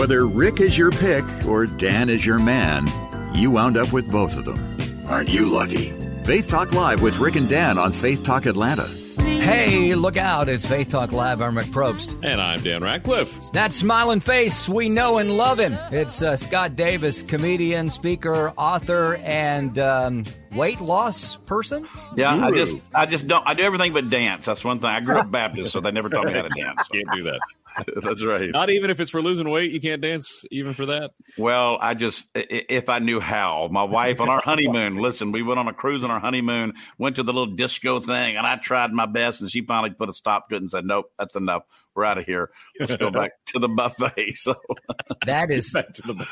Whether Rick is your pick or Dan is your man, you wound up with both of them. Aren't you lucky? Faith Talk Live with Rick and Dan on Faith Talk Atlanta. Hey, look out. It's Faith Talk Live. I'm Rick Probst. And I'm Dan Ratcliffe. That smiling face, we know and love him. It's uh, Scott Davis, comedian, speaker, author, and um, weight loss person. Yeah, I just, I just don't. I do everything but dance. That's one thing. I grew up Baptist, so they never taught me how to dance. Can't do that. That's right. Not even if it's for losing weight, you can't dance even for that. Well, I just, i- i- if I knew how, my wife on our honeymoon, listen, we went on a cruise on our honeymoon, went to the little disco thing, and I tried my best, and she finally put a stop to it and said, nope, that's enough. We're out of here. Let's go back to the buffet. So, That is Back to the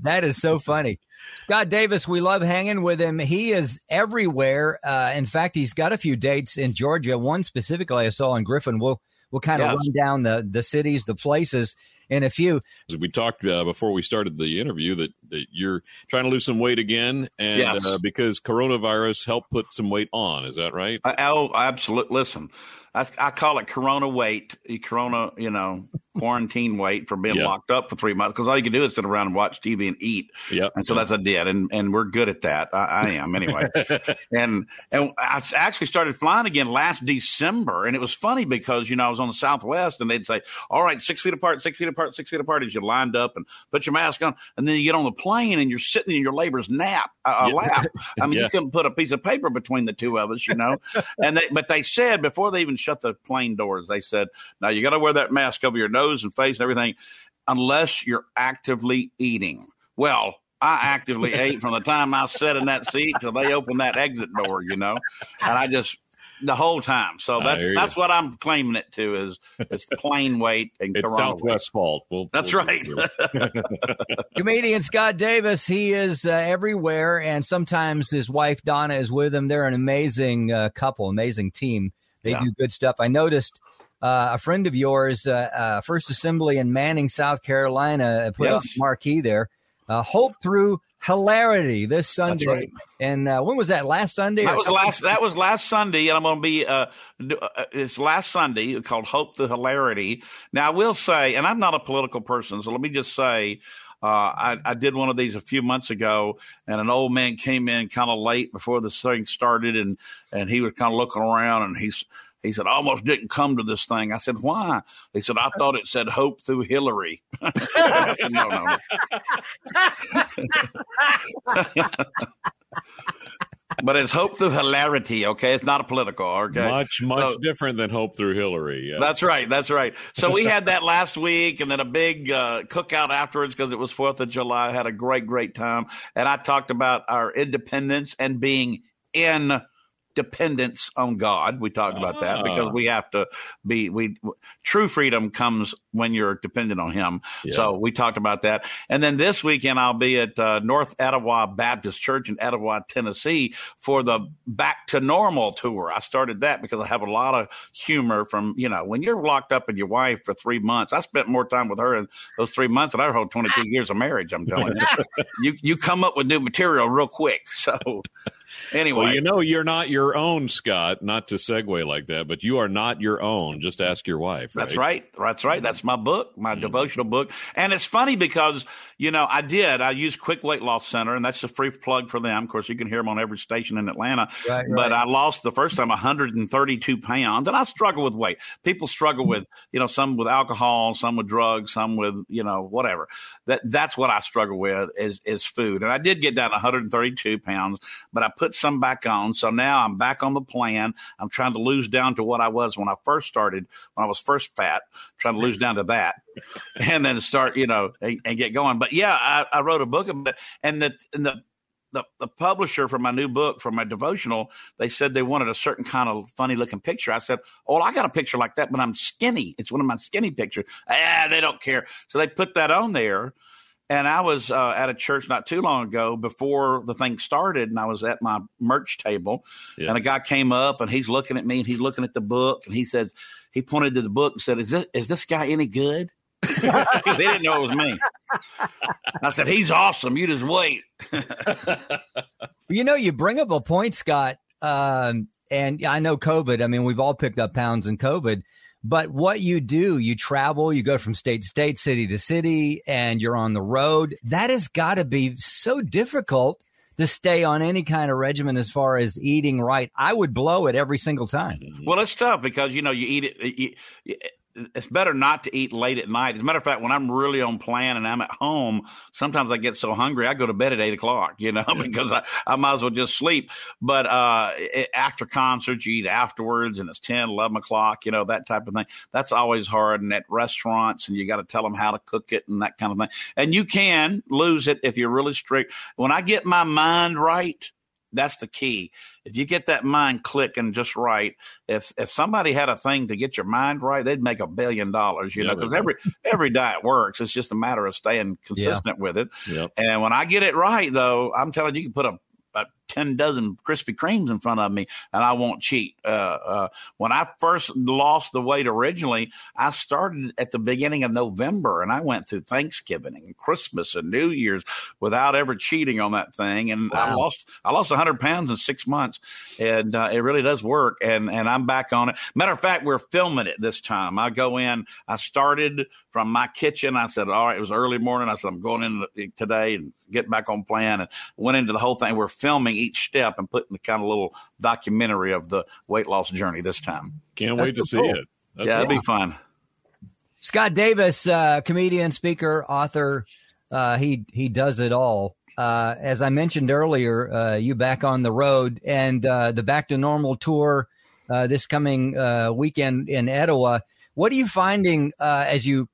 that is so funny. Scott Davis, we love hanging with him. He is everywhere. Uh, in fact, he's got a few dates in Georgia. One specifically I saw in Griffin. We'll we'll kind of run down the the cities, the places in a few. we talked uh, before we started the interview that, that you're trying to lose some weight again, and Yes. uh, because coronavirus helped put some weight on. Is that right? I, oh, absolutely. Listen, I, I call it Corona weight, Corona, you know, quarantine weight for being Yeah. locked up for three months because all you can do is sit around and watch TV and eat. Yeah, And so that's what I did, and and we're good at that. I, I am anyway. and and I actually started flying again last December, and it was funny because you know I was on the Southwest, and they'd say, "All right, six feet apart, six feet apart, six feet apart," as you lined up and put your mask on, and then you get on the plane and you're sitting in your labor's nap, uh, Yeah. lap. I mean, Yeah. you couldn't put a piece of paper between the two of us, you know. and they, but they said before they even shut the plane doors, they said, "Now you got to wear that mask over your nose and face and everything." unless you're actively eating. Well, I actively ate from the time I sat in that seat till they opened that exit door, you know, and I just the whole time. So that's that's what I'm claiming it to is it's plain weight and It's corona weight. Southwest fault. We'll, That's we'll- right. Comedian Scott Davis, he is uh, everywhere, and sometimes his wife Donna is with him. They're an amazing uh, couple, amazing team. They Yeah. do good stuff. I noticed uh, a friend of yours, uh, uh, First Assembly in Manning, South Carolina, uh, put on Yes. a marquee there. Uh, Hope through hilarity this Sunday, right. and uh, when was that? Last Sunday? That was last. That was last Sunday, and I'm going to be. Uh, uh, it's last Sunday called "Hope the Hilarity." Now, I will say, and I'm not a political person, so let me just say, uh, I, I did one of these a few months ago, and an old man came in kind of late before the thing started, and and he was kind of looking around, and he's. He said, I almost didn't come to this thing. I said, why? He said, I thought it said hope through Hillary. no, no. but it's hope through hilarity, okay? It's not a political, okay? Much, much So- different than Hope Through Hillary. Yeah. That's right. That's right. So we had that last week and then a big uh, cookout afterwards because it was 4th of July. I had a great, great time. And I talked about our independence and being in dependence on God. We talked about that Ah. because we have to be we true freedom comes when you're dependent on him. Yeah. So we talked about that. And then this weekend I'll be at uh, North Etowah Baptist Church in Etowah, Tennessee for the Back to Normal tour. I started that because I have a lot of humor from, you know, when you're locked up with your wife for 3 months. I spent more time with her in those 3 months than I whole 22 years of marriage, I'm telling you. you you come up with new material real quick. So anyway, Well, you know, you're not your own, Scott. Not to segue like that, but you are not your own. Just ask your wife. That's right. That's right. That's my book, my mm-hmm. devotional book. And it's funny because, you know, I did. I used Quick Weight Loss Center, and that's a free plug for them. Of course, you can hear them on every station in Atlanta. Right, But right. I lost the first time 132 pounds, and I struggle with weight. People struggle with, you know, some with alcohol, some with drugs, some with, you know, whatever. That That's what I struggle with is, is food. And I did get down 132 pounds, but I put some back on. So now I'm back on the plan. I'm trying to lose down to what I was when I first started, when I was first fat, trying to lose down to that and then start, you know, and, and get going. But yeah, I, I wrote a book about it. And the, and the, the, the publisher for my new book, for my devotional, they said they wanted a certain kind of funny looking picture. I said, Oh, I got a picture like that, but I'm skinny. It's one of my skinny pictures. Ah, they don't care. So they put that on there. And I was uh, at a church not too long ago before the thing started, and I was at my merch table, yeah. and a guy came up and he's looking at me and he's looking at the book, and he says, he pointed to the book and said, "Is this is this guy any good?" Because he didn't know it was me. I said, "He's awesome. You just wait." you know, you bring up a point, Scott, um, and I know COVID. I mean, we've all picked up pounds in COVID. But what you do, you travel, you go from state to state, city to city, and you're on the road. That has got to be so difficult to stay on any kind of regimen as far as eating right. I would blow it every single time. Well, it's tough because you know you eat it. You, it's better not to eat late at night. As a matter of fact, when I'm really on plan and I'm at home, sometimes I get so hungry I go to bed at eight o'clock, you know, because I, I might as well just sleep. But uh, after concerts, you eat afterwards and it's 10, 11 o'clock, you know, that type of thing. That's always hard. And at restaurants, and you got to tell them how to cook it and that kind of thing. And you can lose it if you're really strict. When I get my mind right, that's the key. If you get that mind clicking just right, if if somebody had a thing to get your mind right, they'd make a billion dollars. You yeah, know, because every every diet works. It's just a matter of staying consistent yeah. with it. Yep. And when I get it right, though, I'm telling you, you can put a about 10 dozen Krispy Kremes in front of me and I won't cheat. Uh, uh, when I first lost the weight originally, I started at the beginning of November and I went through Thanksgiving and Christmas and New Year's without ever cheating on that thing. And wow. I lost, I lost hundred pounds in six months and uh, it really does work. And, and I'm back on it. Matter of fact, we're filming it this time. I go in, I started from my kitchen. I said, all right, it was early morning. I said, I'm going in today and get back on plan and went into the whole thing. We're filming each step and putting the kind of little documentary of the weight loss journey this time. Can't That's wait to see cool. it. That's yeah, it'll be fun. Scott Davis, uh, comedian, speaker, author, uh, he he does it all. Uh, as I mentioned earlier, uh, you back on the road and uh, the Back to Normal tour uh, this coming weekend in Etowah. What are you finding as you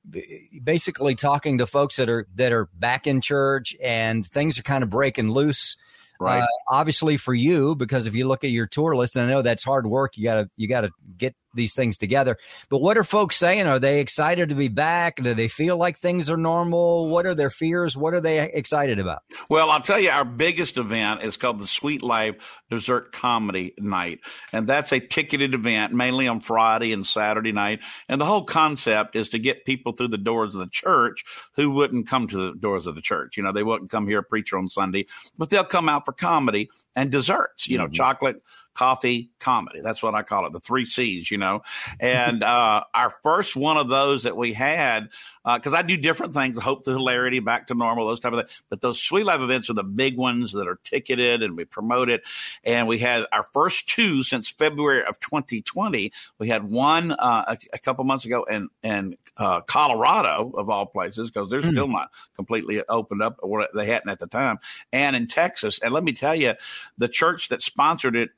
basically talking to folks that are that are back in church and things are kind of breaking loose? Right. Uh, obviously for you, because if you look at your tour list, and I know that's hard work, you gotta you gotta get these things together. But what are folks saying? Are they excited to be back? Do they feel like things are normal? What are their fears? What are they excited about? Well, I'll tell you, our biggest event is called the Sweet Life Dessert Comedy Night. And that's a ticketed event, mainly on Friday and Saturday night. And the whole concept is to get people through the doors of the church who wouldn't come to the doors of the church. You know, they wouldn't come here preacher on Sunday, but they'll come out for comedy and desserts, you know, mm-hmm. chocolate, coffee, comedy. That's what I call it, the three C's, you know. And uh, our first one of those that we had, because uh, I do different things, hope to hilarity, back to normal, those type of things. But those Sweet Life events are the big ones that are ticketed and we promote it. And we had our first two since February of 2020. We had one uh, a, a, couple months ago in, in uh, Colorado, of all places, because they're mm. still not completely opened up, or they hadn't at the time, and in Texas. And let me tell you, the church that sponsored it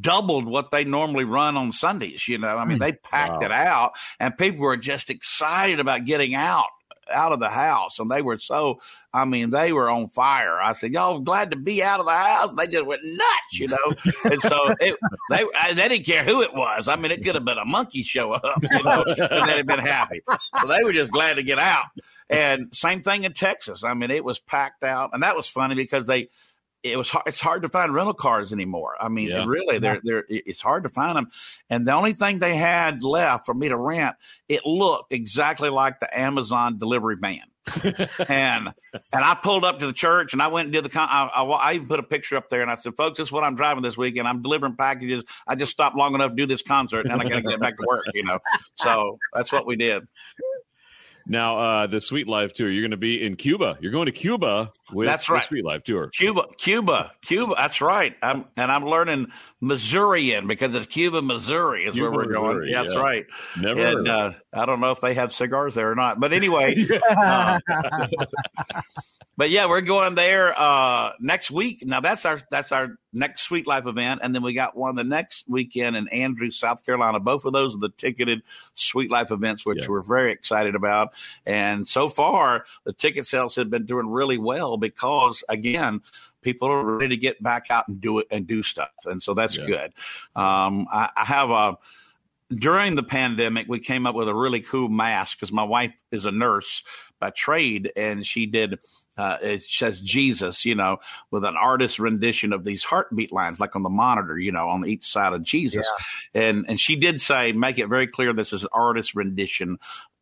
doubled what they normally run on Sundays. You know, I mean, hmm. they packed wow. it out and people were just excited about getting out out of the house and they were so I mean they were on fire. I said, Y'all glad to be out of the house? They just went nuts, you know. and so it, they they didn't care who it was. I mean it could have been a monkey show up, you know, and they'd have been happy. So they were just glad to get out. And same thing in Texas. I mean it was packed out and that was funny because they it was hard, it's hard to find rental cars anymore. I mean, yeah. really, they're, they're, it's hard to find them. And the only thing they had left for me to rent, it looked exactly like the Amazon delivery van. and and I pulled up to the church and I went and did the con- I, I, I, even put a picture up there and I said, folks, this is what I'm driving this weekend. I'm delivering packages. I just stopped long enough to do this concert and I got to get back to work. You know, so that's what we did. Now, uh, the Sweet Life tour, you're going to be in Cuba. You're going to Cuba with that's right. the Sweet Life tour. Cuba, Cuba, Cuba. That's right. I'm, and I'm learning Missourian because it's Cuba, Missouri is Cuba, where we're going. Missouri, yeah, that's right. Never. And uh, I don't know if they have cigars there or not, but anyway. uh, but yeah, we're going there uh, next week. Now that's our that's our next Sweet Life event, and then we got one the next weekend in Andrews, South Carolina. Both of those are the ticketed Sweet Life events, which yeah. we're very excited about. And so far, the ticket sales have been doing really well because again, people are ready to get back out and do it and do stuff, and so that's Yeah. good. Um, I, I have a during the pandemic, we came up with a really cool mask because my wife is a nurse by trade, and she did. Uh, it says Jesus, you know, with an artist rendition of these heartbeat lines, like on the monitor, you know, on each side of Jesus. And and she did say, make it very clear this is an artist rendition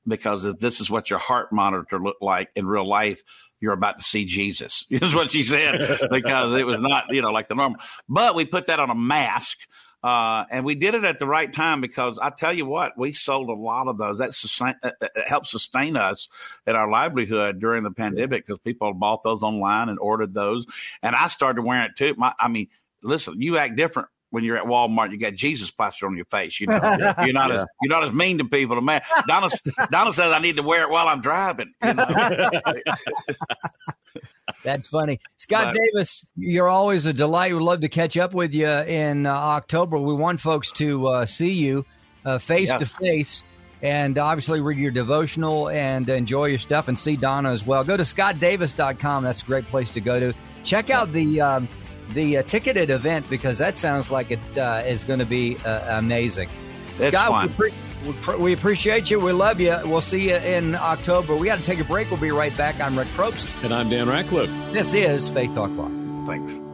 because if this is what your heart monitor looked like in real life, you're about to see Jesus. Is what she said because it was not, you know, like the normal. But we put that on a mask. Uh, and we did it at the right time because I tell you what, we sold a lot of those. That sustain, uh, uh, helped sustain us in our livelihood during the pandemic because people bought those online and ordered those. And I started wearing it too. My, I mean, listen, you act different when you're at Walmart. You got Jesus plastered on your face. You know, you're not as you're not as mean to people. Man, Donna, Donna says I need to wear it while I'm driving. You know? That's funny. Scott Right. Davis, you're always a delight. We'd love to catch up with you in uh, October. We want folks to uh, see you uh, face to face and obviously read your devotional and enjoy your stuff and see Donna as well. Go to scottdavis.com. That's a great place to go to. Check out the um, the uh, ticketed event because that sounds like it uh, is going to be uh, amazing. It's Scott, fun. We, pre- we appreciate you. We love you. We'll see you in October. We got to take a break. We'll be right back. I'm Rick Probst. And I'm Dan Ratcliffe. This is Faith Talk Live. Thanks.